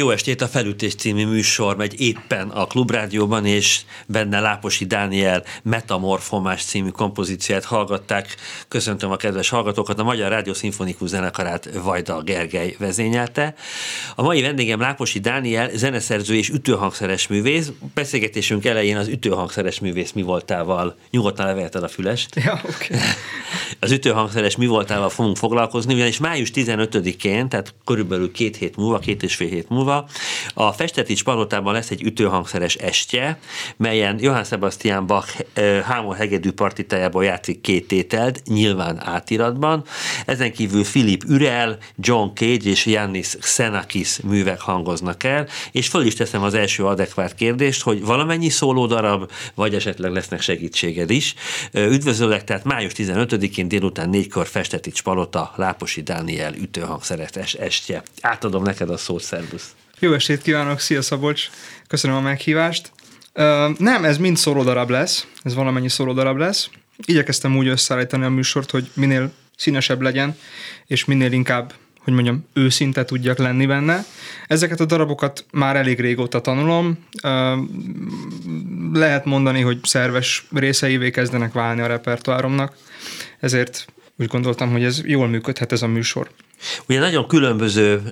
Jó estét, a Felütés című műsor megy éppen a Klubrádióban, és benne Láposi Dániel Metamorfomás című kompozíciát hallgatták. Köszöntöm a kedves hallgatókat, a Magyar Rádió Szimfonikus zenekarát Vajda Gergely vezényelte. A mai vendégem Láposi Dániel, zeneszerző és ütőhangszeres művész. Beszélgetésünk elején az ütőhangszeres művész mi voltával nyugodtan leveheted a fülest. Ja, okay. Az ütőhangszeres mi voltával fogunk foglalkozni, ugyanis május 15-én, tehát körülbelül két hét múlva, két és fél hét múlva, a Festetics Palotában lesz egy ütőhangszeres estje, melyen Johann Sebastian Bach hámor hegedű partitájából játszik két tételt, nyilván átiratban. Ezen kívül Philip Ürel, John Cage és Yannis Xenakis művek hangoznak el, és föl is teszem az első adekvát kérdést, hogy valamennyi szóló darab, vagy esetleg lesznek segítséged is. Üdvözöllek, tehát május 15-én délután négykor Festetics Palota, Láposi Dániel ütőhangszeres estje. Átadom neked a szót, szervusz. Jó estét kívánok, szia Szabolcs, köszönöm a meghívást. Uh, nem, ez mind darab lesz, ez valamennyi darab lesz. Igyekeztem úgy összeállítani a műsort, hogy minél színesebb legyen, és minél inkább hogy mondjam, őszinte tudjak lenni benne. Ezeket a darabokat már elég régóta tanulom. Lehet mondani, hogy szerves részeivé kezdenek válni a repertoáromnak, ezért úgy gondoltam, hogy ez jól működhet ez a műsor. Ugye nagyon különböző,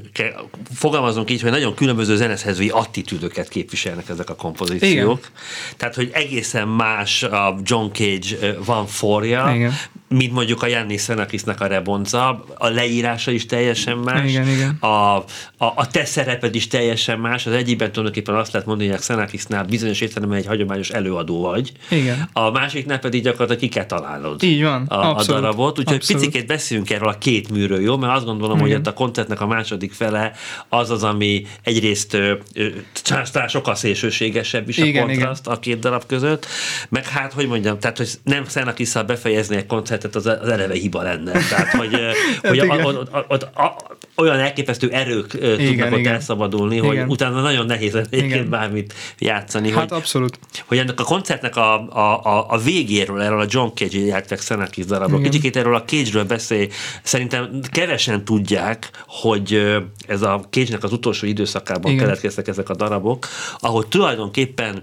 fogalmazunk így, hogy nagyon különböző zeneszerzői attitűdöket képviselnek ezek a kompozíciók. Igen. Tehát, hogy egészen más a John Cage van forja, Igen. Mint mondjuk a Janni Szenakisnak a rebonca, a leírása is teljesen más, igen, igen. A, a, a te szereped is teljesen más, az egyikben tulajdonképpen azt lehet mondani, hogy a Szenakisnál bizonyos értelemben egy hagyományos előadó vagy, igen. a másiknál pedig gyakorlatilag ki kell találnod így van, a, a darabot, úgyhogy abszolút. picit beszéljünk erről a két műről, jó? Mert azt gondolom, Igen. hogy a koncertnek a második fele az az, ami egyrészt talán sokkal szélsőségesebb is igen, a kontraszt igen. a két darab között, meg hát, hogy mondjam, tehát, hogy nem Szenakisszal befejezni egy koncertet, az, az eleve hiba lenne. Tehát, hogy, hogy a, a, a, a, a, olyan elképesztő erők igen, tudnak ott igen. elszabadulni, igen. hogy utána nagyon nehéz egyébként bármit játszani. Hát hogy, abszolút. Hogy ennek a koncertnek a, a, a, a végéről, erről a John Cage játszik Szenakis darabról, kicsit erről a Cage-ről beszél, szerintem kevesen tudják, hogy ez a Cage-nek az utolsó időszakában Igen. keletkeztek ezek a darabok, ahol tulajdonképpen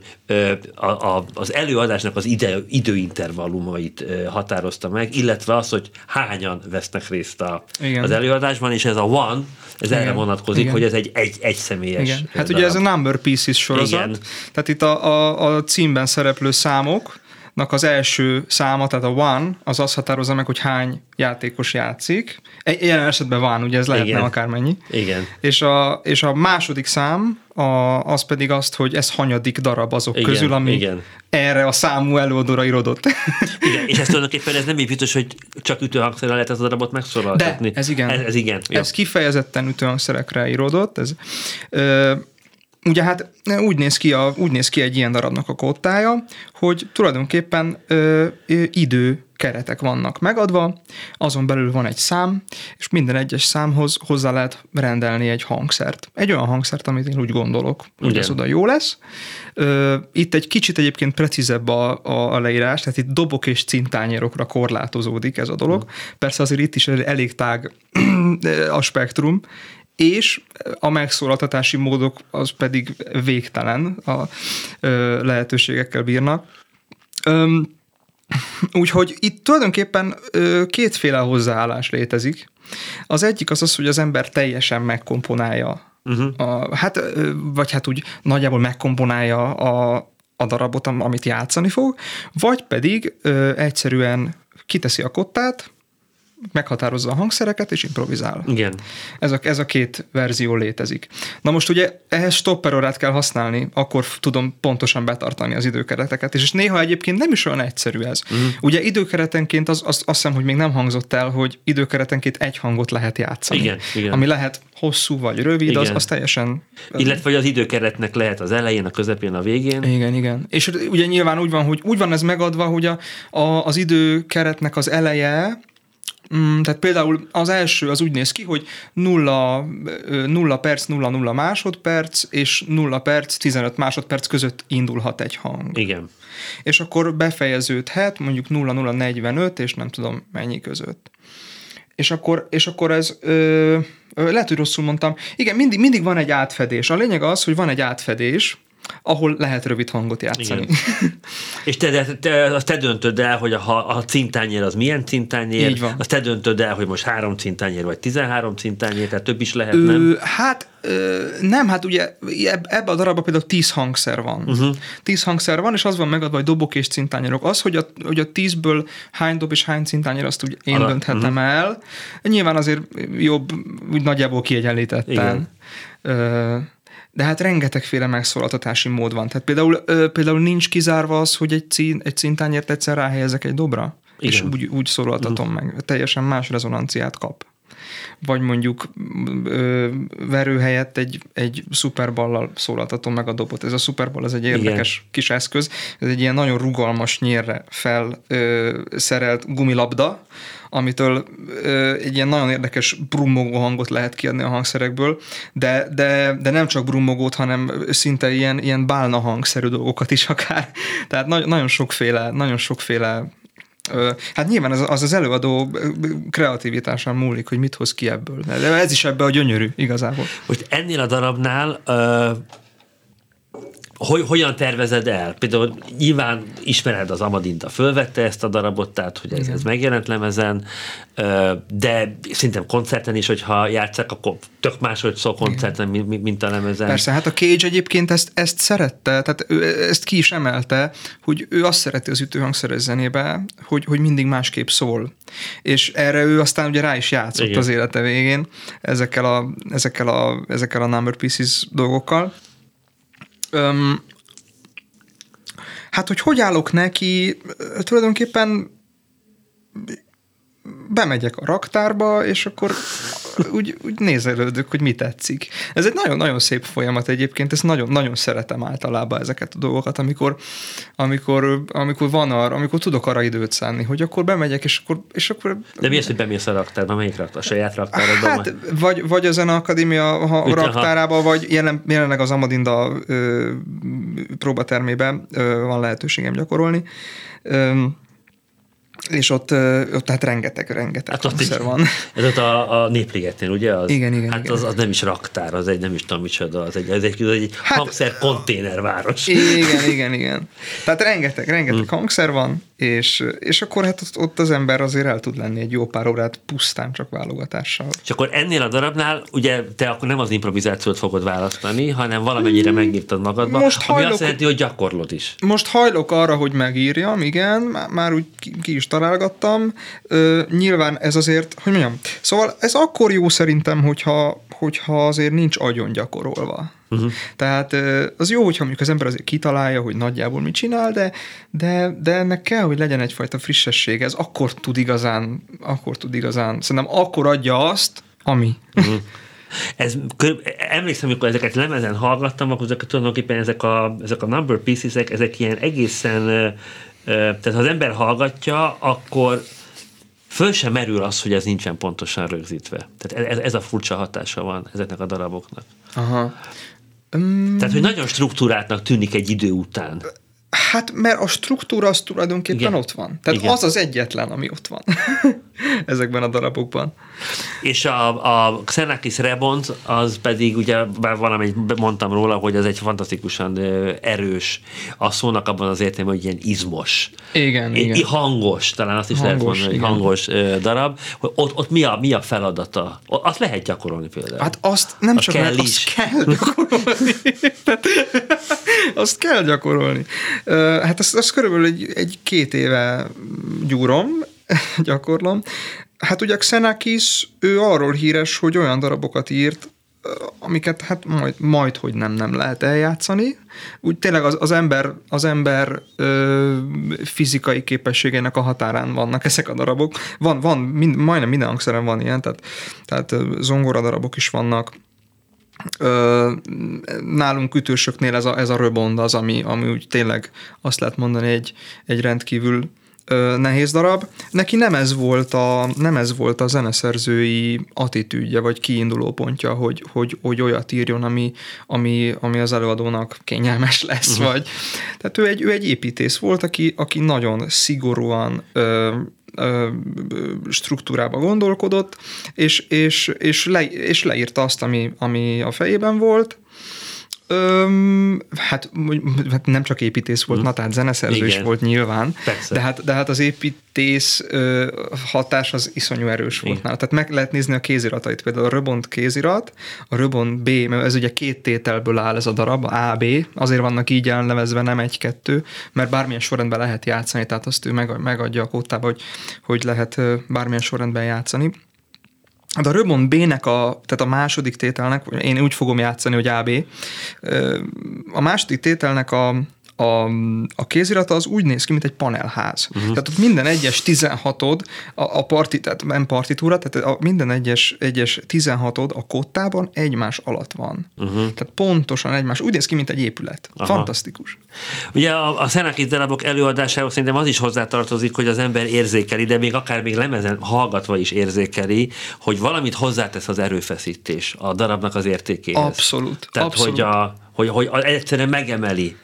a, a, az előadásnak az ide, időintervallumait határozta meg, illetve az, hogy hányan vesznek részt a, az előadásban, és ez a One, ez Igen. erre vonatkozik, Igen. hogy ez egy, egy, egy személyes Igen. Hát darab. ugye ez a Number Pieces sorozat, Igen. tehát itt a, a, a címben szereplő számok, az első száma, tehát a one, az azt határozza meg, hogy hány játékos játszik. Ilyen esetben van, ugye ez lehetne Igen. akármennyi. Igen. És a, és a második szám a, az pedig azt, hogy ez hanyadik darab azok Igen. közül, ami Igen. erre a számú előadóra irodott. Igen, és ez tulajdonképpen ez nem így biztos, hogy csak ütőhangszerre lehet ezt a darabot megszólaltatni. De, ez igen. Ez, ez igen. Ez kifejezetten ütőhangszerekre irodott. Ez, ö, Ugye hát úgy néz, ki a, úgy néz ki egy ilyen darabnak a kottája, hogy tulajdonképpen ö, ö, idő keretek vannak megadva, azon belül van egy szám, és minden egyes számhoz hozzá lehet rendelni egy hangszert. Egy olyan hangszert, amit én úgy gondolok, hogy ez oda jó lesz. Ö, itt egy kicsit egyébként precízebb a, a, a leírás, tehát itt dobok és cintányérokra korlátozódik ez a dolog. Mm. Persze azért itt is elég tág a spektrum, és a megszólaltatási módok az pedig végtelen a ö, lehetőségekkel bírnak. Úgyhogy itt tulajdonképpen ö, kétféle hozzáállás létezik. Az egyik az az, hogy az ember teljesen megkomponálja Uh-huh. A, hát, vagy hát úgy nagyjából megkomponálja a, a darabot, amit játszani fog, vagy pedig ö, egyszerűen kiteszi a kottát, meghatározza a hangszereket, és improvizál. Igen. Ez a, ez a két verzió létezik. Na most ugye ehhez stopperorát kell használni, akkor tudom pontosan betartani az időkereteket, és, és néha egyébként nem is olyan egyszerű ez. Uh-huh. Ugye időkeretenként az, az, azt hiszem, hogy még nem hangzott el, hogy időkeretenként egy hangot lehet játszani. Igen, igen. Ami lehet hosszú vagy rövid, az, az teljesen... Illetve, az időkeretnek lehet az elején, a közepén, a végén. Igen, igen. És ugye nyilván úgy van, hogy úgy van ez megadva, hogy a, a, az időkeretnek az eleje, Mm, tehát például az első az úgy néz ki, hogy 0, 0 perc, 0, 0 másodperc, és 0 perc, 15 másodperc között indulhat egy hang. Igen. És akkor befejeződhet mondjuk 0, 0, 45, és nem tudom mennyi között. és akkor, és akkor ez, ö, ö, lehet, hogy rosszul mondtam, igen, mindig, mindig van egy átfedés. A lényeg az, hogy van egy átfedés, ahol lehet rövid hangot játszani. Igen. És te, te, te, azt te döntöd el, hogy a, a cintányér az milyen cintányér, Így van. azt te döntöd el, hogy most három cintányér vagy 13 cintányér, tehát több is lehet, nem? Ö, hát ö, nem, hát ugye eb- ebbe a darabban például 10 hangszer van. Uh-huh. 10 hangszer van, és az van megadva, hogy dobok és cintányérok. Az, hogy a, hogy a 10-ből hány dob és hány cintányér, azt úgy én Ara, dönthetem uh-huh. el. Nyilván azért jobb, úgy nagyjából kiegyenlítetten. Igen. Ö, de hát rengetegféle megszólaltatási mód van. Tehát például, ö, például nincs kizárva az, hogy egy, cín, egy cintányért egyszer ráhelyezek egy dobra, Igen. és úgy, úgy szólaltatom meg. Teljesen más rezonanciát kap. Vagy mondjuk ö, verő helyett egy, egy szuperballal szólaltatom meg a dobot. Ez a szuperball, ez egy érdekes Igen. kis eszköz. Ez egy ilyen nagyon rugalmas nyírre felszerelt gumilabda, amitől ö, egy ilyen nagyon érdekes brummogó hangot lehet kiadni a hangszerekből, de, de, de nem csak brummogót, hanem szinte ilyen, ilyen bálna hangszerű dolgokat is akár. Tehát nagyon, nagyon sokféle, nagyon sokféle Hát nyilván az, az az előadó kreativitásán múlik, hogy mit hoz ki ebből. De ez is ebbe a gyönyörű igazából. Most ennél a darabnál hogy, hogyan tervezed el? Például nyilván ismered az Amadinta, fölvette ezt a darabot, tehát hogy ez, ez megjelent lemezen, de szerintem koncerten is, hogyha játszák, akkor tök máshogy szól koncerten, mint, mint a lemezen. Persze, hát a Cage egyébként ezt, ezt szerette, tehát ő ezt ki is emelte, hogy ő azt szereti az ütőhangszeres zenébe, hogy, hogy mindig másképp szól. És erre ő aztán ugye rá is játszott Igen. az élete végén ezekkel a, ezekkel a, ezekkel a number pieces dolgokkal. Öm, hát, hogy hogy állok neki, tulajdonképpen bemegyek a raktárba, és akkor úgy, úgy nézelődök, hogy mi tetszik. Ez egy nagyon-nagyon szép folyamat egyébként, ezt nagyon, nagyon szeretem általában ezeket a dolgokat, amikor, amikor, amikor van arra, amikor tudok arra időt szánni, hogy akkor bemegyek, és akkor, és akkor De mi az, hogy bemész a raktárba? Melyik raktár? A saját raktárodban? Hát, vagy, vagy a Zene Akadémia ha, aha. raktárába, vagy jelen, jelenleg az Amadinda ö, próbatermében ö, van lehetőségem gyakorolni. Ö, és ott, ott hát rengeteg, rengeteg Hát ott így- van. Ez ott a, a népligetnél, ugye? Az, Igen, igen, Hát igen. Az, az nem is raktár, az egy nem is tudom micsoda, az egy, az egy, az egy Hát- hangszer konténerváros. Igen, igen, igen. Tehát rengeteg, rengeteg Hm. hangszer van, és, és akkor hát ott, ott az ember azért el tud lenni egy jó pár órát pusztán csak válogatással. És akkor ennél a darabnál, ugye te akkor nem az improvizációt fogod választani, hanem valamennyire megnyitod magadba, Most ami hajlok- azt jelenti, hogy gyakorlod is. Most hajlok arra, hogy megírjam, igen, má- már úgy ki, ki is találgattam. Ö, nyilván ez azért, hogy mondjam, szóval ez akkor jó szerintem, hogyha, hogyha azért nincs agyon gyakorolva. Uh-huh. Tehát az jó, hogyha mondjuk az ember azért kitalálja, hogy nagyjából mit csinál, de, de, de ennek kell, hogy legyen egyfajta frissesség. Ez akkor tud igazán, akkor tud igazán, szerintem akkor adja azt, ami. Ez, körül, emlékszem, amikor ezeket lemezen hallgattam, akkor ezek tulajdonképpen ezek a, ezek a number pieces ezek ilyen egészen, tehát ha az ember hallgatja, akkor föl sem merül az, hogy ez nincsen pontosan rögzítve. Tehát ez, ez a furcsa hatása van ezeknek a daraboknak. Aha. Um, Tehát, hogy nagyon struktúrátnak tűnik egy idő után. Hát, mert a struktúra az tulajdonképpen Igen. Ott van. Tehát. Igen. az az egyetlen, ami ott van ezekben a darabokban. És a, a Xenakis Rebont, az pedig ugye, bár valamelyik mondtam róla, hogy az egy fantasztikusan erős, a szónak abban az értelemben, hogy ilyen izmos. Igen, I- igen. Hangos, talán azt is lehet Hangos, mondani, hogy igen. hangos darab. Hogy ott, ott mi, a, mi a feladata? Azt lehet gyakorolni például. Hát azt nem Az csak kell lehet, is. azt kell gyakorolni. Tehát, azt kell gyakorolni. Hát azt, azt körülbelül egy, egy két éve gyúrom, gyakorlom. Hát ugye Xenakis, ő arról híres, hogy olyan darabokat írt, ö, amiket hát majd, majd hogy nem, nem lehet eljátszani. Úgy tényleg az, az ember, az ember ö, fizikai képességének a határán vannak ezek a darabok. Van, van mind, majdnem minden hangszeren van ilyen, tehát, tehát zongora darabok is vannak, Ö, nálunk ütősöknél ez a, ez a röbond az, ami, ami úgy tényleg azt lehet mondani egy, egy rendkívül ö, nehéz darab. Neki nem ez volt a, nem ez volt a zeneszerzői attitűdje, vagy kiinduló pontja, hogy, hogy, hogy olyat írjon, ami, ami, ami az előadónak kényelmes lesz, uh-huh. vagy. Tehát ő egy, ő egy építész volt, aki, aki nagyon szigorúan ö, struktúrába gondolkodott, és, és, és, le, és leírta azt, ami, ami a fejében volt, Öm, hát, hát nem csak építész volt, hmm. na tehát zeneszerző Igen. is volt nyilván, de hát, de hát az építész ö, hatás az iszonyú erős volt nála. Tehát meg lehet nézni a kéziratait, például a Röbont kézirat, a Röbont B, mert ez ugye két tételből áll ez a darab, A, B, azért vannak így elnevezve, nem egy-kettő, mert bármilyen sorrendben lehet játszani, tehát azt ő megadja a kótába, hogy, hogy lehet bármilyen sorrendben játszani. De a Röbon B-nek, a, tehát a második tételnek, én úgy fogom játszani, hogy AB, a második tételnek a, a, a kézirata az úgy néz ki, mint egy panelház. Uh-huh. Tehát ott minden egyes 16-od, a, a parti, tehát nem partitúra, tehát a minden egyes, egyes 16-od a kottában egymás alatt van. Uh-huh. Tehát pontosan egymás. Úgy néz ki, mint egy épület. Aha. Fantasztikus. Ugye a, a Szenakis darabok előadásához szerintem az is hozzátartozik, hogy az ember érzékeli, de még akár még lemezen hallgatva is érzékeli, hogy valamit hozzátesz az erőfeszítés a darabnak az értékéhez. Abszolút. Tehát, abszolút. hogy, a, hogy, hogy egyszerűen megemeli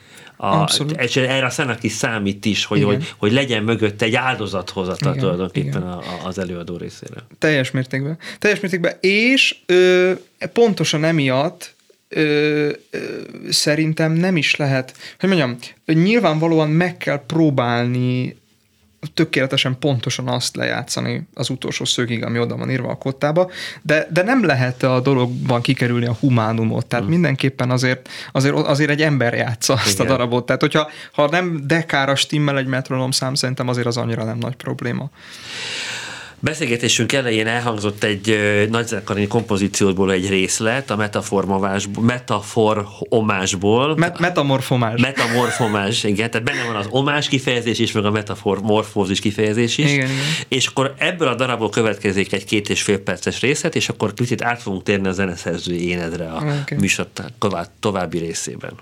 a, erre a szenek is számít is, hogy, hogy, hogy legyen mögött egy áldozathozata tulajdonképpen A, az előadó részére. Teljes mértékben. Teljes mértékben, és ö, pontosan emiatt ö, ö, szerintem nem is lehet, hogy mondjam, nyilvánvalóan meg kell próbálni tökéletesen pontosan azt lejátszani az utolsó szögig, ami oda van írva a kottába, de, de nem lehet a dologban kikerülni a humánumot, tehát hmm. mindenképpen azért, azért, azért egy ember játsza azt Igen. a darabot, tehát hogyha ha nem dekára stimmel egy metronom szám, szerintem azért az annyira nem nagy probléma. Beszélgetésünk elején elhangzott egy nagyzenekari kompozícióból egy részlet, a metafor omásból. Met- metamorfomás. Metamorfomás, igen, tehát benne van az omás kifejezés is, meg a metaformorfózis kifejezés is. Igen, igen. És akkor ebből a darabból következik egy két és fél perces részlet, és akkor kicsit át fogunk térni a zeneszerzői énedre a okay. műsor további részében.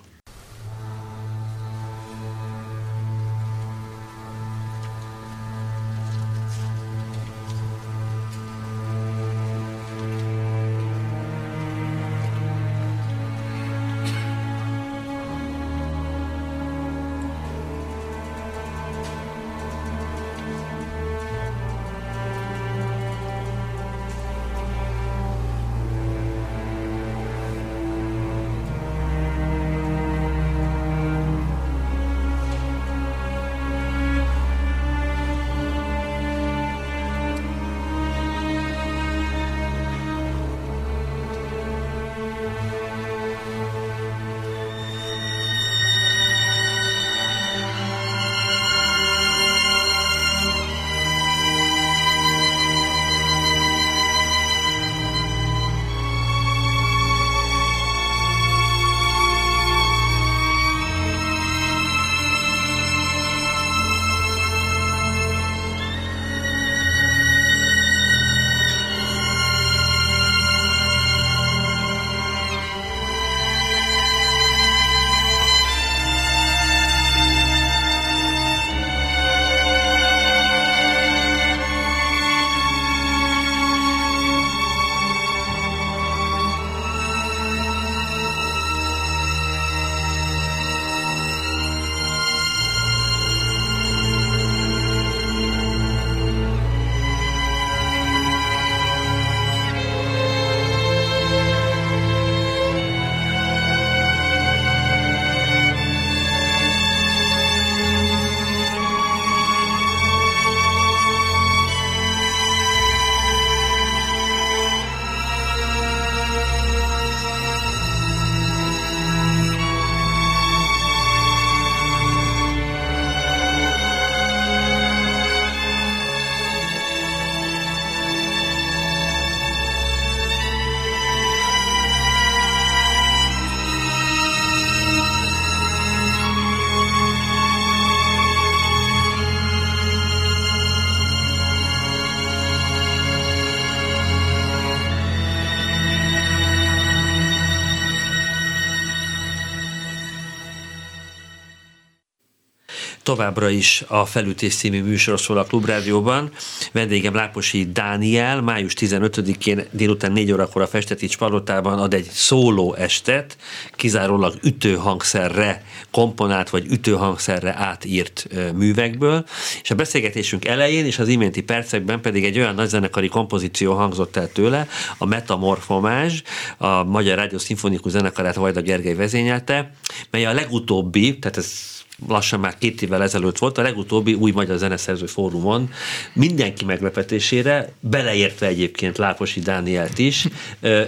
Továbbra is a Felütés című műsor szól a Klubrádióban. Vendégem Láposi Dániel május 15-én délután 4 órakor a Festetics Palotában ad egy szóló estet, kizárólag ütőhangszerre komponált vagy ütőhangszerre átírt művekből, és a beszélgetésünk elején és az iménti percekben pedig egy olyan nagyzenekari kompozíció hangzott el tőle, a Metamorfomázs, a Magyar Rádió Szimfonikus Zenekarát Vajda Gergely vezényelte, mely a legutóbbi, tehát ez lassan már két évvel ezelőtt volt, a legutóbbi új magyar zeneszerző fórumon mindenki meglepetésére, beleértve egyébként Láposi Dánielt is,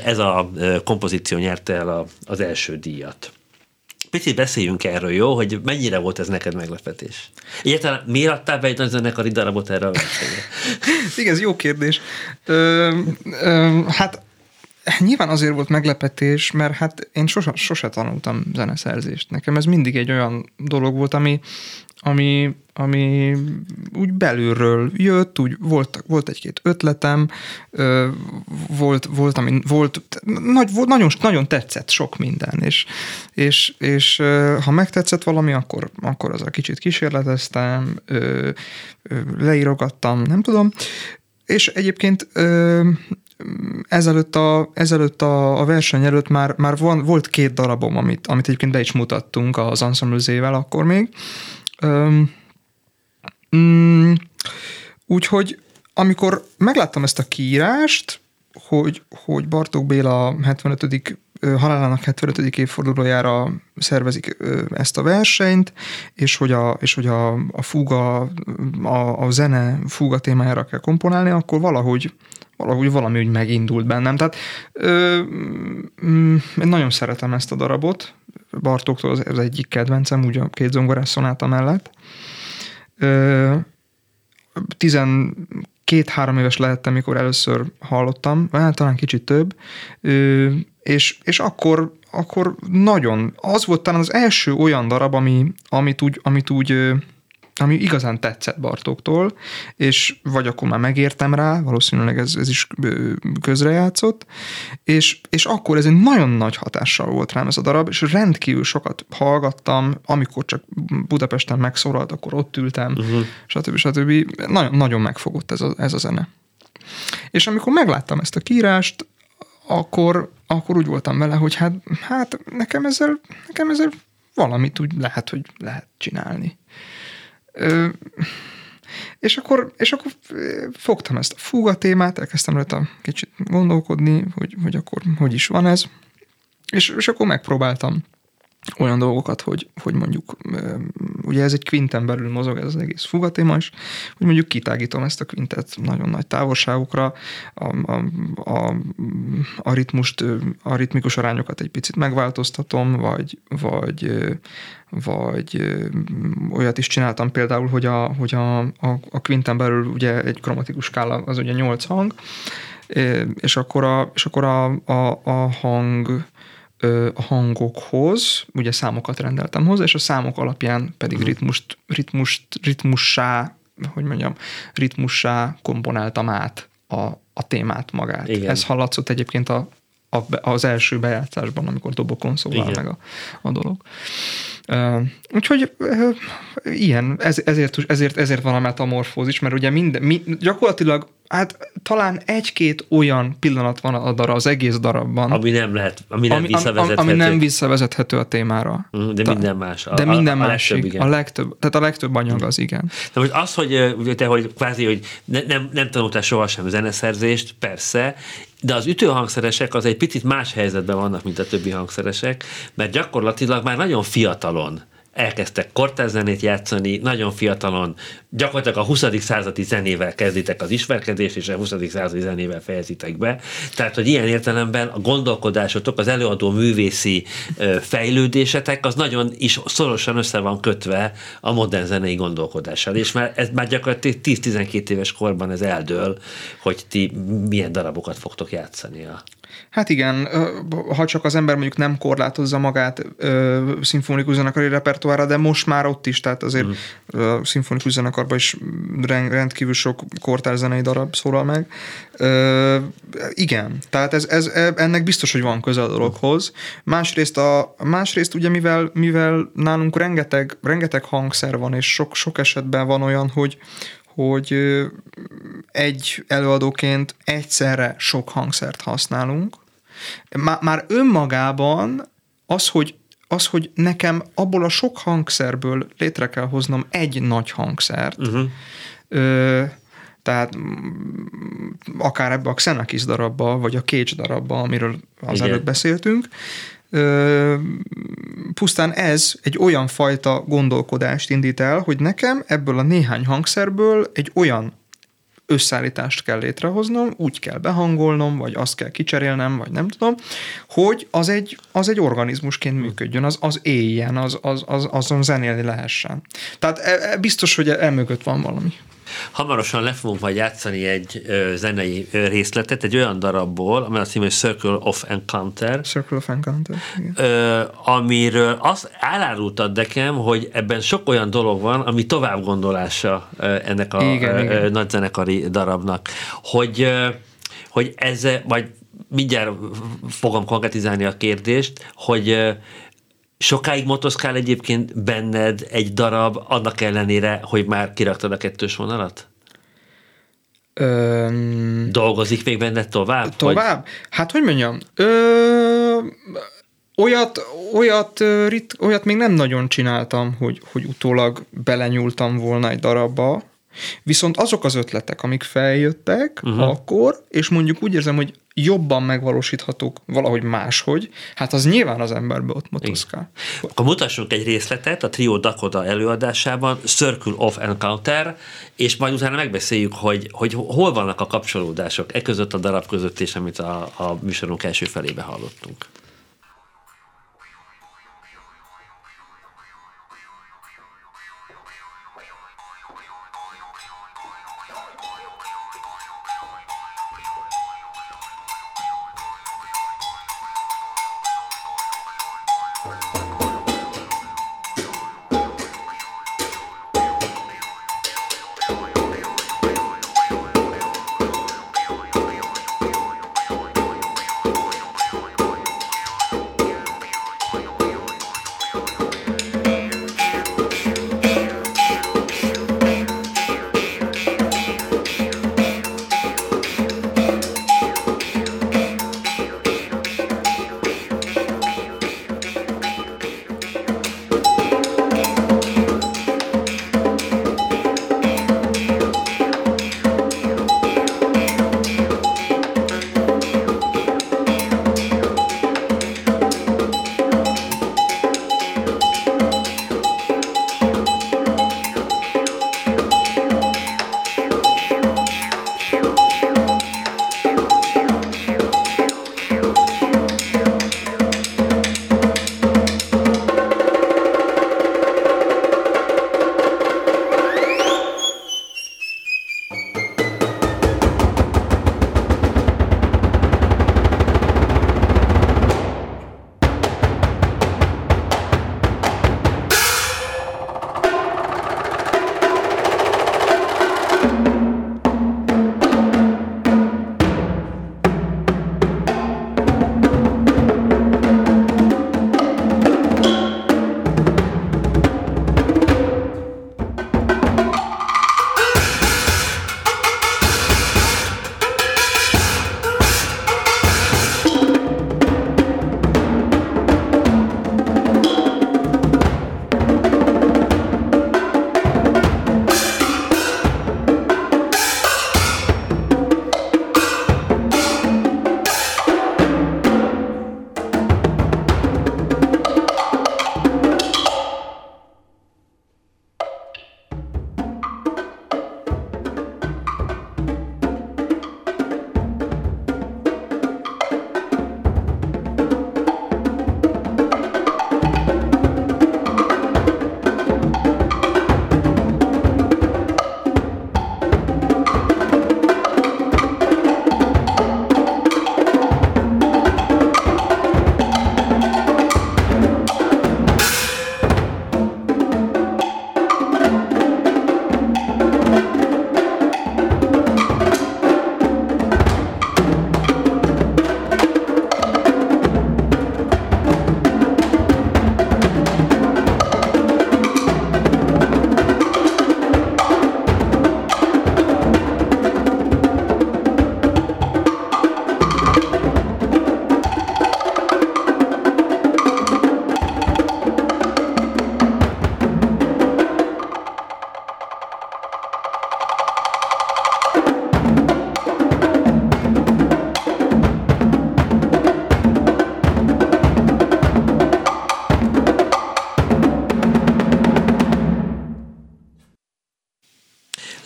ez a kompozíció nyerte el az első díjat. Picit beszéljünk erről, jó? Hogy mennyire volt ez neked meglepetés? Egyáltalán miért adtál be egy zenekari darabot erre a versenyre? Igen, ez jó kérdés. Ö, ö, hát Nyilván azért volt meglepetés, mert hát én sose, sose tanultam zeneszerzést. Nekem ez mindig egy olyan dolog volt, ami, ami, ami úgy belülről jött, úgy volt, volt egy-két ötletem, volt, volt, ami, volt, nagy, volt nagyon, nagyon tetszett sok minden, és, és, és ha megtetszett valami, akkor, akkor az a kicsit kísérleteztem, leírogattam, nem tudom, és egyébként ezelőtt a, ezelőtt a, a verseny előtt már, már van, volt két darabom, amit, amit egyébként be is mutattunk az Ensemble akkor még. Um, um, úgyhogy amikor megláttam ezt a kiírást, hogy, hogy Bartók Béla 75 halálának 75. évfordulójára szervezik ezt a versenyt, és hogy a, és hogy a, a fuga, a, a zene fuga témájára kell komponálni, akkor valahogy valahogy valami úgy megindult bennem. Tehát ö, mm, én nagyon szeretem ezt a darabot, Bartóktól az, egyik kedvencem, úgy a két zongorás szonáta mellett. Ö, tizen két-három éves lehettem, mikor először hallottam, hát talán kicsit több, ö, és, és akkor, akkor nagyon, az volt talán az első olyan darab, ami, amit úgy, amit úgy ami igazán tetszett Bartóktól, és vagy akkor már megértem rá, valószínűleg ez, ez is közrejátszott, és, és akkor ez egy nagyon nagy hatással volt rám ez a darab, és rendkívül sokat hallgattam, amikor csak Budapesten megszólalt, akkor ott ültem, uh-huh. stb. stb. Nagyon, nagyon megfogott ez a, ez a zene. És amikor megláttam ezt a kírást, akkor, akkor úgy voltam vele, hogy hát, hát nekem ezzel, nekem ezzel valamit úgy lehet, hogy lehet csinálni. És akkor, és akkor fogtam ezt a fuga témát, elkezdtem rajta kicsit gondolkodni, hogy, hogy akkor hogy is van ez, és, és akkor megpróbáltam olyan dolgokat, hogy, hogy mondjuk, ugye ez egy kvinten belül mozog ez az egész fugatéma is, hogy mondjuk kitágítom ezt a kvintet nagyon nagy távolságokra, a, a, a, a ritmust, a ritmikus arányokat egy picit megváltoztatom, vagy, vagy, vagy olyat is csináltam például, hogy a, hogy a, a, a kvinten belül ugye egy kromatikus skála az ugye 8 hang, és akkor a, és akkor a, a, a hang a hangokhoz, ugye számokat rendeltem hozzá, és a számok alapján pedig uh-huh. ritmust, ritmust, ritmussá, hogy mondjam, ritmussá komponáltam át a, a témát magát. Igen. Ez hallatszott egyébként a, a, az első bejátszásban, amikor dobokon szólal meg a, a dolog. Uh, úgyhogy uh, ilyen, ez, ezért, ezért, ezért van a metamorfózis, mert ugye minden, mi, gyakorlatilag hát talán egy-két olyan pillanat van a darab, az egész darabban. Ami nem lehet, ami nem ami, visszavezethető. Ami nem visszavezethető a témára. Mm, de Ta, minden más. A, de minden a, a másik. Legtöbb, igen. a legtöbb, tehát a legtöbb anyag az, igen. De most az, hogy te, hogy kvázi, hogy ne, nem, nem tanultál sohasem zeneszerzést, persze, de az ütőhangszeresek az egy picit más helyzetben vannak, mint a többi hangszeresek, mert gyakorlatilag már nagyon fiatalon elkezdtek kortárzenét játszani, nagyon fiatalon, gyakorlatilag a 20. századi zenével kezditek az ismerkedést, és a 20. századi zenével fejezitek be. Tehát, hogy ilyen értelemben a gondolkodásotok, az előadó művészi fejlődésetek, az nagyon is szorosan össze van kötve a modern zenei gondolkodással. És már, ez már gyakorlatilag 10-12 éves korban ez eldől, hogy ti milyen darabokat fogtok játszani a Hát igen, ha csak az ember mondjuk nem korlátozza magát ö, szimfonikus zenekari repertoára, de most már ott is, tehát azért mm. szimfonikus zenekarban is rendkívül sok kortárs zenei darab szólal meg. Ö, igen, tehát ez, ez, e, ennek biztos, hogy van köze a dologhoz. Másrészt, a, másrészt ugye mivel, mivel nálunk rengeteg, rengeteg hangszer van, és sok, sok esetben van olyan, hogy, hogy egy előadóként egyszerre sok hangszert használunk. Már önmagában az, hogy az, hogy nekem abból a sok hangszerből létre kell hoznom egy nagy hangszert, uh-huh. ö, tehát akár ebbe a Xenakis darabba, vagy a Cage darabba, amiről az Igen. előtt beszéltünk, ö, pusztán ez egy olyan fajta gondolkodást indít el, hogy nekem ebből a néhány hangszerből egy olyan összeállítást kell létrehoznom, úgy kell behangolnom, vagy azt kell kicserélnem, vagy nem tudom, hogy az egy, az egy organizmusként működjön, az, az éljen, az, az, az, azon zenélni lehessen. Tehát e, e, biztos, hogy emögött van valami. Hamarosan le fogunk majd játszani egy ö, zenei ö, részletet, egy olyan darabból, amely a cím, hogy Circle of Encounter. Circle of Encounter, igen. Ö, amiről azt elárultad nekem, hogy ebben sok olyan dolog van, ami tovább gondolása ö, ennek a igen, ö, igen. nagyzenekari darabnak. Hogy, ö, hogy ez, vagy mindjárt fogom konkretizálni a kérdést, hogy Sokáig motoszkál egyébként benned egy darab, annak ellenére, hogy már kiraktad a kettős vonalat? Öm... Dolgozik még benned tovább? Tovább? Vagy? Hát, hogy mondjam, ö, olyat, olyat, rit, olyat még nem nagyon csináltam, hogy, hogy utólag belenyúltam volna egy darabba, Viszont azok az ötletek, amik feljöttek uh-huh. akkor, és mondjuk úgy érzem, hogy jobban megvalósíthatók valahogy máshogy, hát az nyilván az emberbe ott motoszkál. Akkor mutassunk egy részletet a Trio Dakoda előadásában, Circle of Encounter, és majd utána megbeszéljük, hogy, hogy hol vannak a kapcsolódások e között a darab között, és amit a, a műsorunk első felébe hallottunk.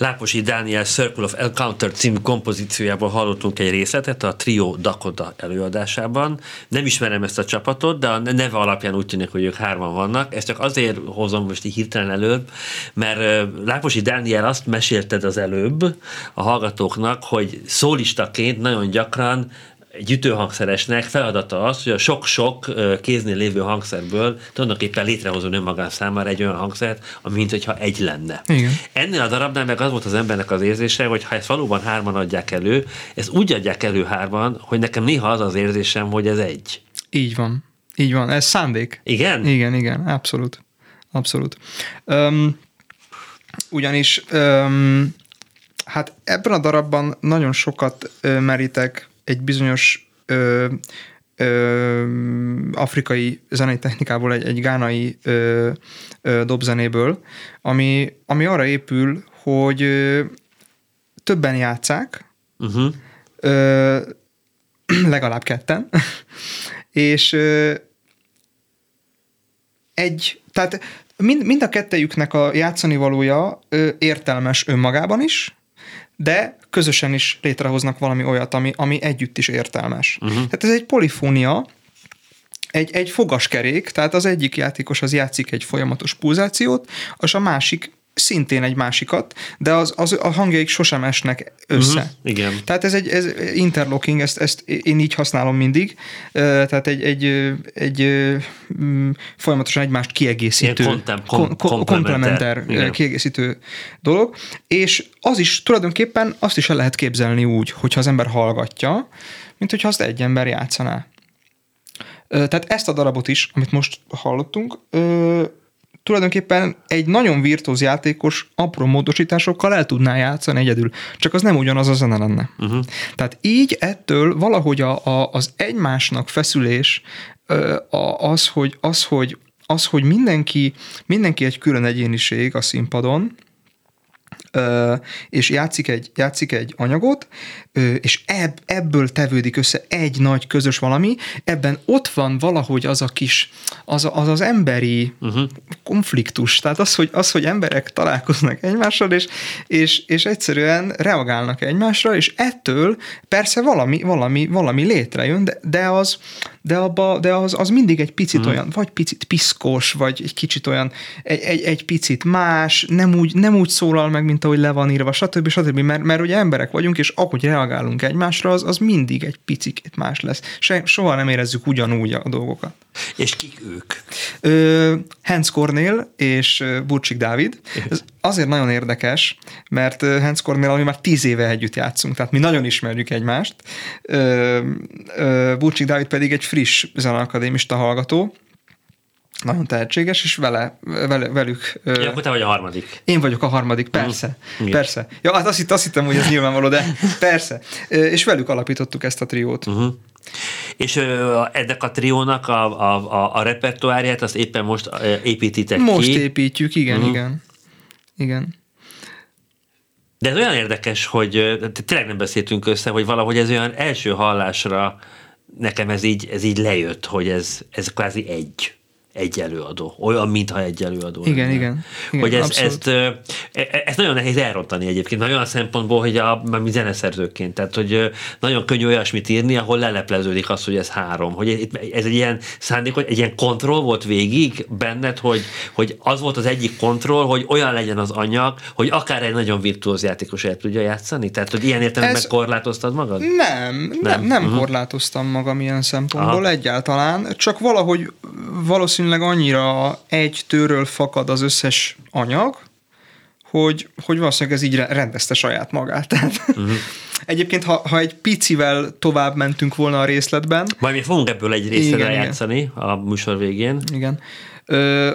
Láposi Dániel Circle of Encounter című kompozíciójából hallottunk egy részletet a Trio Dakota előadásában. Nem ismerem ezt a csapatot, de a neve alapján úgy tűnik, hogy ők hárman vannak. Ezt csak azért hozom most így hirtelen előbb, mert Láposi Dániel azt mesélted az előbb a hallgatóknak, hogy szólistaként nagyon gyakran egy ütőhangszeresnek feladata az, hogy a sok-sok kéznél lévő hangszerből tulajdonképpen létrehozó önmagán számára egy olyan hangszert, ami mint hogyha egy lenne. Igen. Ennél a darabnál meg az volt az embernek az érzése, hogy ha ezt valóban hárman adják elő, ezt úgy adják elő hárman, hogy nekem néha az az érzésem, hogy ez egy. Így van. Így van. Ez szándék. Igen? Igen, igen. Abszolút. Abszolút. Um, ugyanis um, hát ebben a darabban nagyon sokat merítek egy bizonyos ö, ö, afrikai zenei technikából, egy, egy gánai ö, ö, dobzenéből, ami, ami arra épül, hogy ö, többen játszák, Uh-huh. ö, legalább ketten, és ö, egy, tehát mind, mind a kettejüknek a játszani valója ö, értelmes önmagában is, de közösen is létrehoznak valami olyat, ami, ami együtt is értelmes. Uh-huh. Tehát ez egy polifónia, egy, egy fogaskerék, tehát az egyik játékos az játszik egy folyamatos pulzációt, és a másik szintén egy másikat, de az, az a hangjaik sosem esnek össze. Mhm, igen. Tehát ez egy ez interlocking, ezt, ezt én így használom mindig, tehát egy, egy, egy mm, folyamatosan egymást kiegészítő, Ilyen kontem- kom- komplementer. komplementer Igen. kiegészítő dolog, és az is tulajdonképpen azt is el lehet képzelni úgy, hogyha az ember hallgatja, mint hogyha azt egy ember játszaná. Tehát ezt a darabot is, amit most hallottunk, tulajdonképpen egy nagyon virtuóz játékos apró módosításokkal el tudná játszani egyedül, csak az nem ugyanaz a zene lenne. Uh-huh. Tehát így ettől valahogy a, a, az egymásnak feszülés, a, az, hogy, az, hogy, az, hogy mindenki, mindenki egy külön egyéniség a színpadon, és játszik egy, játszik egy anyagot, és ebb, ebből tevődik össze egy nagy közös valami, ebben ott van valahogy az a kis, az a, az, az emberi uh-huh. konfliktus, tehát az hogy, az, hogy emberek találkoznak egymással, és, és, és egyszerűen reagálnak egymásra, és ettől persze valami, valami, valami létrejön, de, de az, de, abba, de az, az mindig egy picit uh-huh. olyan, vagy picit piszkos, vagy egy kicsit olyan, egy, egy, egy picit más, nem úgy, nem úgy szólal meg, mint ahogy le van írva, stb. stb. Mert, mert ugye emberek vagyunk, és ahogy reagálunk egymásra, az, az mindig egy picit más lesz. Se, soha nem érezzük ugyanúgy a dolgokat. És kik ők? Ö, Hans Cornél és Burcsik Dávid. Ez azért nagyon érdekes, mert Hans Cornél, ami már tíz éve együtt játszunk, tehát mi nagyon ismerjük egymást. Ö, ö, Burcsik Dávid pedig egy friss zeneakadémista hallgató, nagyon tehetséges, és vele, vele velük... Ja, akkor te vagy a harmadik. én vagyok a harmadik, persze, Igen. persze. Ja, hát azt, hitt, azt hittem, hogy ez nyilvánvaló, de persze. És velük alapítottuk ezt a triót. Uh-huh. És ennek a triónak a, a, a, a repertoárját azt éppen most építitek Most ki. építjük, igen, Mhm. igen. Igen. De ez olyan érdekes, hogy tényleg nem beszéltünk össze, hogy valahogy ez olyan első hallásra nekem ez így, ez így lejött, hogy ez, ez kvázi egy egy előadó. Olyan, mintha egy előadó. Igen, lenne. igen. Igen, hogy ez, ezt, e- e- ezt nagyon nehéz elrontani egyébként, nagyon olyan szempontból, hogy a, mi zeneszerzőként, tehát hogy nagyon könnyű olyasmit írni, ahol lelepleződik az, hogy ez három. Hogy ez egy ilyen szándék, hogy egy ilyen kontroll volt végig benned, hogy, hogy az volt az egyik kontroll, hogy olyan legyen az anyag, hogy akár egy nagyon virtuóz játékos el tudja játszani? Tehát, hogy ilyen értelemben Ez- korlátoztad magad? Nem, nem, nem, nem uh-huh. korlátoztam magam ilyen szempontból. Aha. egyáltalán, csak valahogy valószínűleg annyira egy tőről fakad az összes anyag, hogy, hogy valószínűleg ez így re- rendezte saját magát. Tehát, uh-huh. Egyébként, ha, ha egy picivel tovább mentünk volna a részletben, Majd mi fogunk ebből egy Igen, igen. játszani a műsor végén. igen,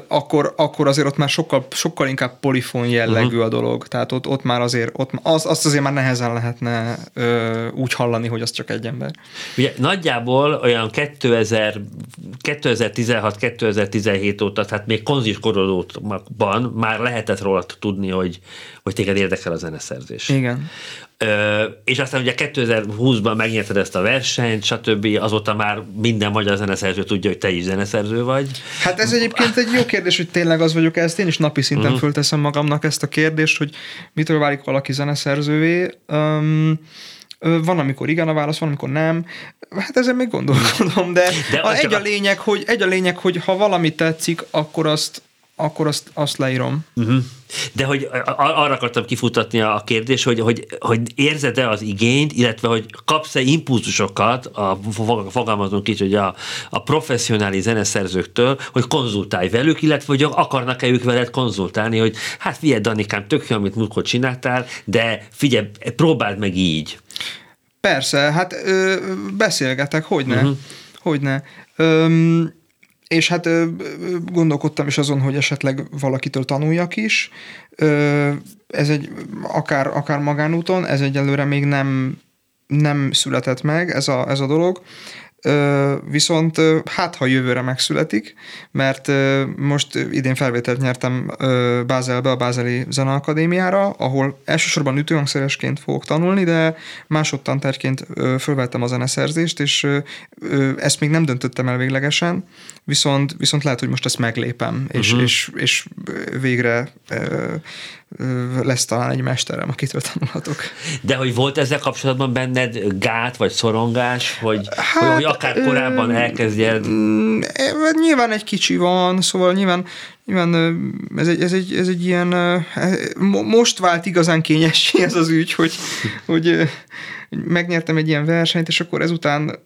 akkor, akkor azért ott már sokkal, sokkal inkább polifon jellegű uh-huh. a dolog. Tehát ott, ott már azért, ott, az, azt azért már nehezen lehetne ö, úgy hallani, hogy az csak egy ember. Ugye nagyjából olyan 2000, 2016-2017 óta, tehát még konzis korodóban már lehetett róla tudni, hogy, hogy téged érdekel a zeneszerzés. Igen. És aztán ugye 2020-ban megnyerted ezt a versenyt, stb. Azóta már minden magyar zeneszerző tudja, hogy te is zeneszerző vagy. Hát ez egyébként egy jó kérdés, hogy tényleg az vagyok, ezt én is napi szinten uh-huh. fölteszem magamnak ezt a kérdést, hogy mitől válik valaki zeneszerzővé. Um, van, amikor igen a válasz, van, amikor nem. Hát ezen még gondolkodom, de, de a, egy, a lényeg, hogy, egy a lényeg, hogy ha valami tetszik, akkor azt, akkor azt, azt leírom. Uh-huh. De hogy arra akartam kifutatni a kérdés, hogy, hogy, hogy érzed-e az igényt, illetve hogy kapsz-e impulzusokat, a, fogalmazunk így, hogy a, a professzionális zeneszerzőktől, hogy konzultálj velük, illetve hogy akarnak-e ők veled konzultálni, hogy hát figyelj, Danikám, tök jó, amit múltkor csináltál, de figyelj, próbáld meg így. Persze, hát ö, beszélgetek, hogy ne, uh-huh. hogy ne. Öm, és hát gondolkodtam is azon, hogy esetleg valakitől tanuljak is. Ez egy, akár, akár magánúton, ez egyelőre még nem, nem született meg ez a, ez a dolog. Viszont hát, ha jövőre megszületik, mert most idén felvételt nyertem Bázelbe, a Bázeli Zeneakadémiára, ahol elsősorban ütőhangszeresként fogok tanulni, de másodtantárként fölvettem a zeneszerzést, és ezt még nem döntöttem el véglegesen, viszont, viszont lehet, hogy most ezt meglépem, és, uh-huh. és, és végre lesz talán egy mesterem, akitől tanulhatok. De hogy volt ezzel kapcsolatban benned gát vagy szorongás, hogy, hát, hogy akár korábban elkezdjed? Mm, nyilván egy kicsi van, szóval nyilván, nyilván ez, egy, ez, egy, ez egy ilyen, most vált igazán kényessé ez az ügy, hogy, hogy megnyertem egy ilyen versenyt, és akkor ezután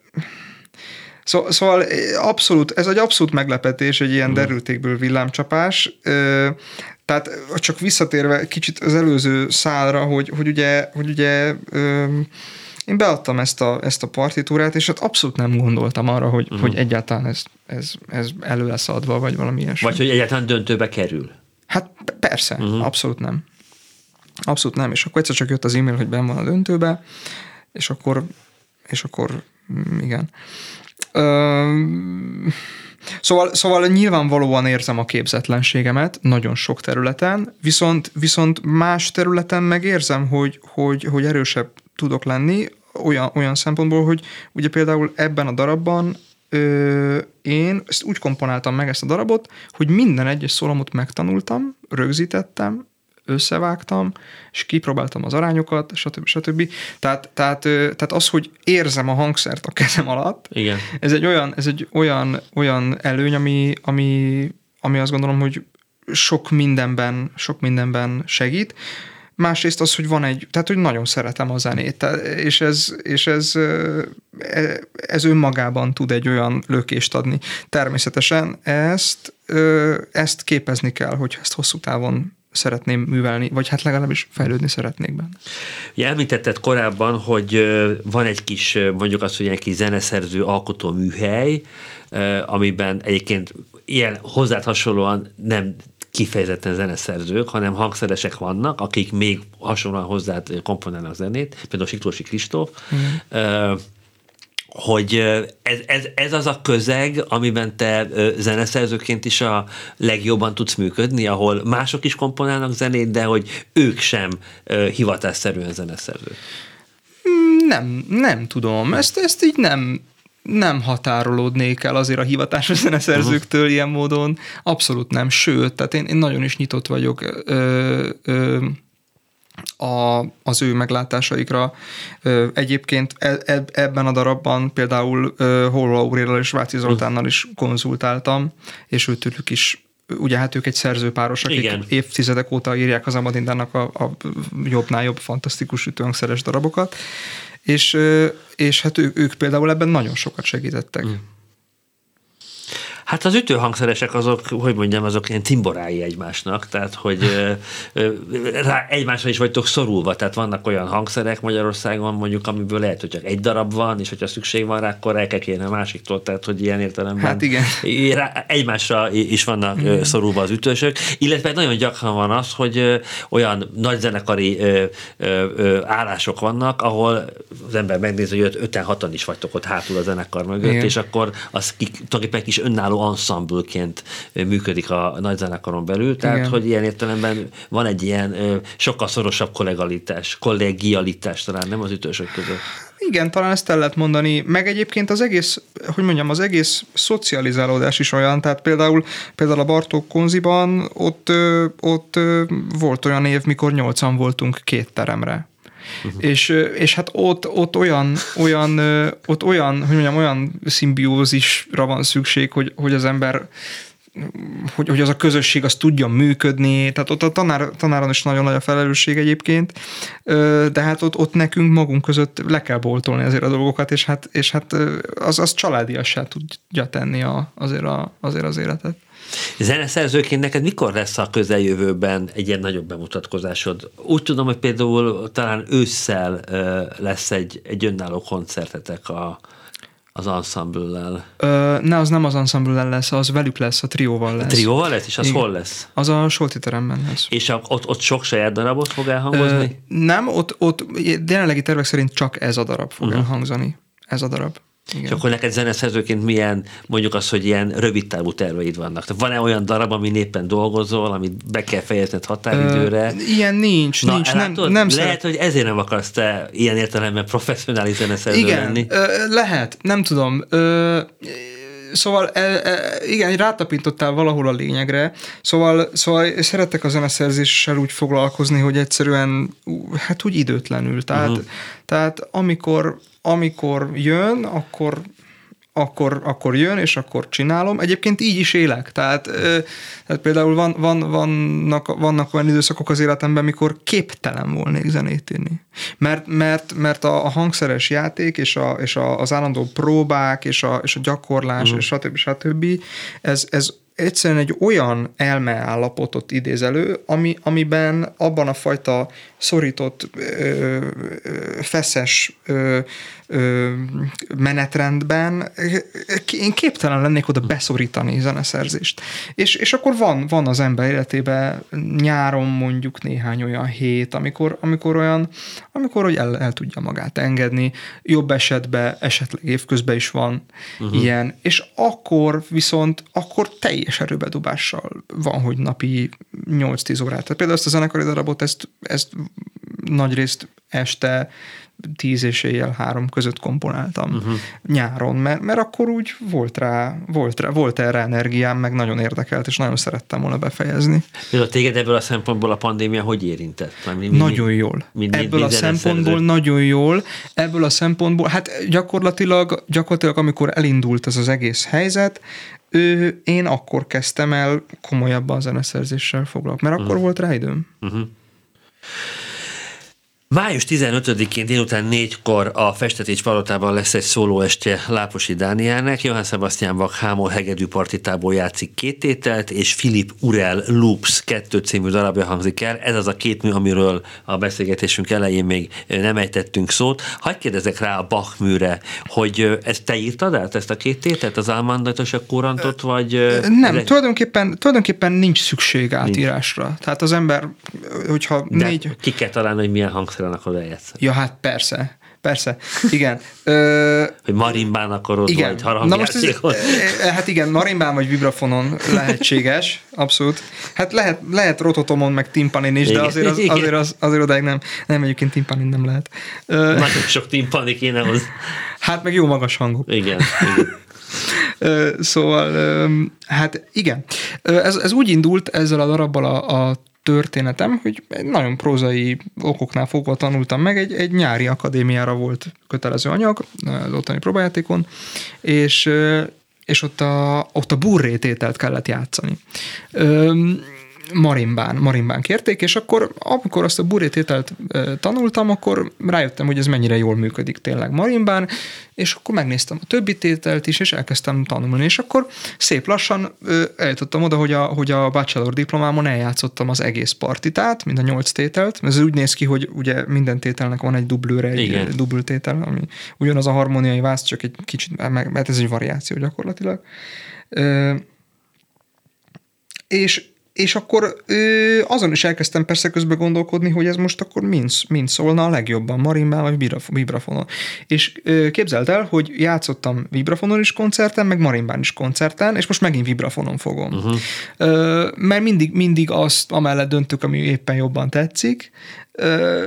Szó, szóval abszolút, ez egy abszolút meglepetés, egy ilyen mm. derültékből villámcsapás. Tehát csak visszatérve kicsit az előző szálra, hogy, hogy ugye, hogy ugye én beadtam ezt a, ezt a partitúrát, és hát abszolút nem gondoltam arra, hogy, uh-huh. hogy egyáltalán ez, ez, ez elő lesz adva, vagy valami ilyesmi. Vagy hogy egyáltalán döntőbe kerül. Hát persze, uh-huh. abszolút nem. Abszolút nem, és akkor egyszer csak jött az e-mail, hogy ben van a döntőbe, és akkor, és akkor mm, igen. Szóval, szóval nyilvánvalóan érzem a képzetlenségemet nagyon sok területen, viszont, viszont más területen megérzem, hogy, hogy, hogy erősebb tudok lenni, olyan, olyan szempontból, hogy ugye például ebben a darabban ö, én ezt úgy komponáltam meg ezt a darabot, hogy minden egyes szólamot megtanultam, rögzítettem, összevágtam, és kipróbáltam az arányokat, stb. stb. Tehát, tehát, tehát az, hogy érzem a hangszert a kezem alatt, Igen. ez egy olyan, ez egy olyan, olyan előny, ami, ami, ami azt gondolom, hogy sok mindenben, sok mindenben segít. Másrészt az, hogy van egy, tehát hogy nagyon szeretem a zenét, és ez, és ez, e, ez önmagában tud egy olyan lökést adni. Természetesen ezt, ezt képezni kell, hogy ezt hosszú távon szeretném művelni, vagy hát legalábbis fejlődni szeretnék benne. Ja, említetted korábban, hogy van egy kis, mondjuk azt, hogy egy kis zeneszerző alkotó műhely, amiben egyébként ilyen hozzád hasonlóan nem kifejezetten zeneszerzők, hanem hangszeresek vannak, akik még hasonlóan hozzád komponálnak zenét, például Siklósi Kristóf, mm hogy ez, ez, ez az a közeg, amiben te zeneszerzőként is a legjobban tudsz működni, ahol mások is komponálnak zenét, de hogy ők sem hivatásszerűen zeneszerzők. Nem, nem tudom. Ezt, ezt így nem, nem határolódnék el azért a hivatásos zeneszerzőktől uh-huh. ilyen módon. Abszolút nem. Sőt, tehát én, én nagyon is nyitott vagyok ö, ö, a, az ő meglátásaikra. Egyébként e, e, ebben a darabban például Holló Aurélal és Váci Zoltánnal is konzultáltam, és őtőlük is ugye hát ők egy szerzőpáros, akik Igen. évtizedek óta írják az Amadindának a, a jobbnál jobb fantasztikus ütőhangszeres darabokat, és, és hát ők, ők például ebben nagyon sokat segítettek. Mm. Hát az ütőhangszeresek azok, hogy mondjam, azok ilyen timborái egymásnak, tehát hogy rá egymásra is vagytok szorulva, tehát vannak olyan hangszerek Magyarországon mondjuk, amiből lehet, hogy csak egy darab van, és hogyha szükség van rá, akkor el kell kérni a másiktól, tehát hogy ilyen értelemben hát igen. egymásra is vannak igen. szorulva az ütősök, illetve nagyon gyakran van az, hogy olyan nagy zenekari állások vannak, ahol az ember megnézi, hogy öten hatan is vagytok ott hátul a zenekar mögött, igen. és akkor az tulajdonképpen kis önálló önálló ensemble-ként működik a nagyzenekaron belül, tehát Igen. hogy ilyen értelemben van egy ilyen sokkal szorosabb kollegalitás, kollegialitás talán, nem az ütősök között. Igen, talán ezt el lehet mondani, meg egyébként az egész, hogy mondjam, az egész szocializálódás is olyan, tehát például, például a Bartók Konziban ott, ott volt olyan év, mikor nyolcan voltunk két teremre. Uh-huh. És, és hát ott, ott olyan, olyan, ott olyan, hogy mondjam, olyan szimbiózisra van szükség, hogy, hogy az ember hogy, hogy az a közösség az tudjon működni, tehát ott a tanár, tanáron is nagyon nagy a felelősség egyébként, de hát ott, ott nekünk magunk között le kell boltolni azért a dolgokat, és hát, és hát az, az családiassá tudja tenni a, azért, a, azért az életet. Zeneszerzőként neked mikor lesz a közeljövőben egy ilyen nagyobb bemutatkozásod? Úgy tudom, hogy például talán ősszel lesz egy, egy önálló koncertetek a, az ensemble-lel. Ö, ne, az nem az ensemble lesz, az velük lesz, a trióval lesz. Trióval lesz, és az Igen. hol lesz? Az a Solti teremben lesz. És a, ott, ott sok saját darabot fog elhangozni? Ö, nem, ott, ott jelenlegi tervek szerint csak ez a darab fog uh-huh. elhangzani. Ez a darab. Igen. És akkor neked zeneszerzőként milyen, mondjuk az, hogy ilyen rövid távú terveid vannak? Tehát van-e olyan darab, ami éppen dolgozol, amit be kell fejezned határidőre? Ö, ilyen nincs, nincs. Nem, nem Lehet, szeret... hogy ezért nem akarsz te ilyen értelemben professzionális zeneszerző Igen, lenni. ö, lehet, nem tudom. Ö, Szóval e, e, igen, rátapintottál valahol a lényegre, szóval, szóval szeretek a zeneszerzéssel úgy foglalkozni, hogy egyszerűen hát úgy időtlenül. Tehát, uh-huh. tehát amikor, amikor jön, akkor akkor, akkor jön, és akkor csinálom. Egyébként így is élek. Tehát, ö, tehát például van, van, vannak, vannak olyan időszakok az életemben, mikor képtelen volnék zenét írni. Mert, mert, mert a, a hangszeres játék, és, a, és a, az állandó próbák, és a, és a gyakorlás, uh-huh. és stb. stb. Ez, ez egyszerűen egy olyan elmeállapotot idéz elő, ami, amiben abban a fajta szorított, ö, feszes ö, ö, menetrendben én képtelen lennék oda beszorítani zeneszerzést. És, és akkor van, van az ember életében nyáron mondjuk néhány olyan hét, amikor, amikor olyan, amikor hogy el, el tudja magát engedni, jobb esetben esetleg évközben is van uh-huh. ilyen, és akkor viszont akkor teljes erőbedobással van, hogy napi 8-10 órát. Tehát például ezt a zenekari darabot, ezt, ezt nagyrészt este 10 és éjjel három között komponáltam uh-huh. nyáron, mert, mert akkor úgy volt rá, volt rá, volt erre energiám, meg nagyon érdekelt, és nagyon szerettem volna befejezni. Például téged ebből a szempontból a pandémia hogy érintett? Már mi, mi, nagyon jól. mi- mi- ebből a szempontból nagyon jól. Ebből a szempontból, hát gyakorlatilag, gyakorlatilag amikor elindult ez az egész helyzet, ő, én akkor kezdtem el komolyabban a zeneszerzéssel foglalkozni, mert akkor volt rá időm. Május 15-én délután négykor a Festetés Palotában lesz egy szólóestje Láposi Dánielnek. Johann Sebastian Bach Hámol hegedű partitából játszik két tételt, és Philip Urel Loops kettő című darabja hangzik el. Ez az a két mű, amiről a beszélgetésünk elején még nem ejtettünk szót. Hagyj kérdezek rá a Bach műre, hogy ezt te írtad át, ezt a két tételt, az Almandat és a Kurantot, vagy... Nem, ez- tulajdonképpen, tulajdonképpen nincs szükség átírásra. Tehát az ember, hogyha de négy... ki kell találni, hogy milyen hangszeren akarod eljátszani. Ja, hát persze. Persze, igen. Ö, Hogy marimbán akarod, igen. vagy Na most ez, harangjátékon. e, hát igen, marimbán vagy vibrafonon lehetséges, abszolút. Hát lehet, lehet rototomon, meg timpanin is, de Igen. azért, az, azért, az, azért odáig nem, nem egyébként timpanin nem lehet. Ö, Nagyon sok timpani kéne hozzá. hát meg jó magas hangok. Igen, igen. Ö, Szóval, hát igen. Ez, ez úgy indult ezzel a darabbal a, a történetem, hogy egy nagyon prózai okoknál fogva tanultam meg, egy, egy nyári akadémiára volt kötelező anyag az ottani próbajátékon, és, és ott a, ott a burrétételt kellett játszani. Öm, marimbán, marimbán kérték, és akkor amikor azt a burrétételt ö, tanultam, akkor rájöttem, hogy ez mennyire jól működik tényleg marimbán, és akkor megnéztem a többi tételt is, és elkezdtem tanulni, és akkor szép lassan eljutottam oda, hogy a, hogy a bachelor diplomámon eljátszottam az egész partitát, mind a nyolc tételt, ez úgy néz ki, hogy ugye minden tételnek van egy dublőre, egy Igen. ami ugyanaz a harmóniai vász, csak egy kicsit, meg- mert ez egy variáció gyakorlatilag. És és akkor ö, azon is elkezdtem persze közben gondolkodni, hogy ez most akkor mind, mind szólna a legjobban, marimbán vagy vibrafonon. És ö, képzeld el, hogy játszottam vibrafonon is koncerten, meg marimbán is koncerten, és most megint vibrafonon fogom. Uh-huh. Ö, mert mindig, mindig azt amellett döntök, ami éppen jobban tetszik, ö,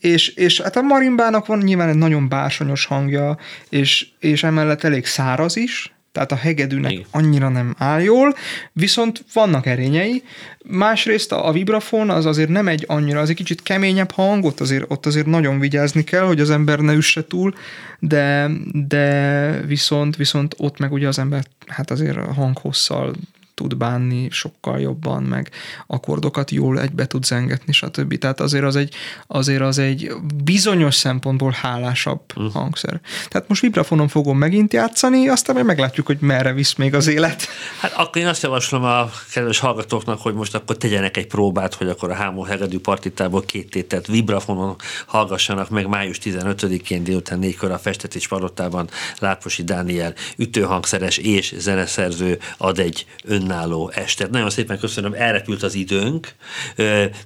és, és hát a marimbának van nyilván egy nagyon bársonyos hangja, és, és emellett elég száraz is, tehát a hegedűnek Igen. annyira nem áll jól, viszont vannak erényei. Másrészt a, a vibrafon az azért nem egy annyira, az egy kicsit keményebb hang, ott azért, ott azért nagyon vigyázni kell, hogy az ember ne üsse túl, de, de viszont, viszont ott meg ugye az ember hát azért a hanghosszal tud bánni sokkal jobban, meg akkordokat jól egybe tud zengetni, stb. Tehát azért az egy, azért az egy bizonyos szempontból hálásabb uh. hangszer. Tehát most vibrafonon fogom megint játszani, aztán majd meglátjuk, hogy merre visz még az élet. Hát akkor én azt javaslom a kedves hallgatóknak, hogy most akkor tegyenek egy próbát, hogy akkor a Hámó Hegedű partitából két tételt vibrafonon hallgassanak meg május 15-én délután négykor a Festetics Palotában Láposi Dániel ütőhangszeres és zeneszerző ad egy ön önálló estet. Nagyon szépen köszönöm, elrepült az időnk.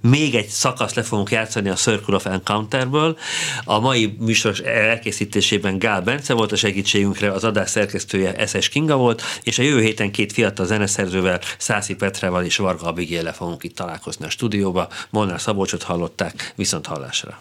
Még egy szakasz le fogunk játszani a Circle of Encounterből. A mai műsor elkészítésében Gál Bence volt a segítségünkre, az adás szerkesztője SS Kinga volt, és a jövő héten két fiatal zeneszerzővel, Szászi Petrával és Varga Abigéle fogunk itt találkozni a stúdióba. Molnár Szabolcsot hallották, viszont hallásra.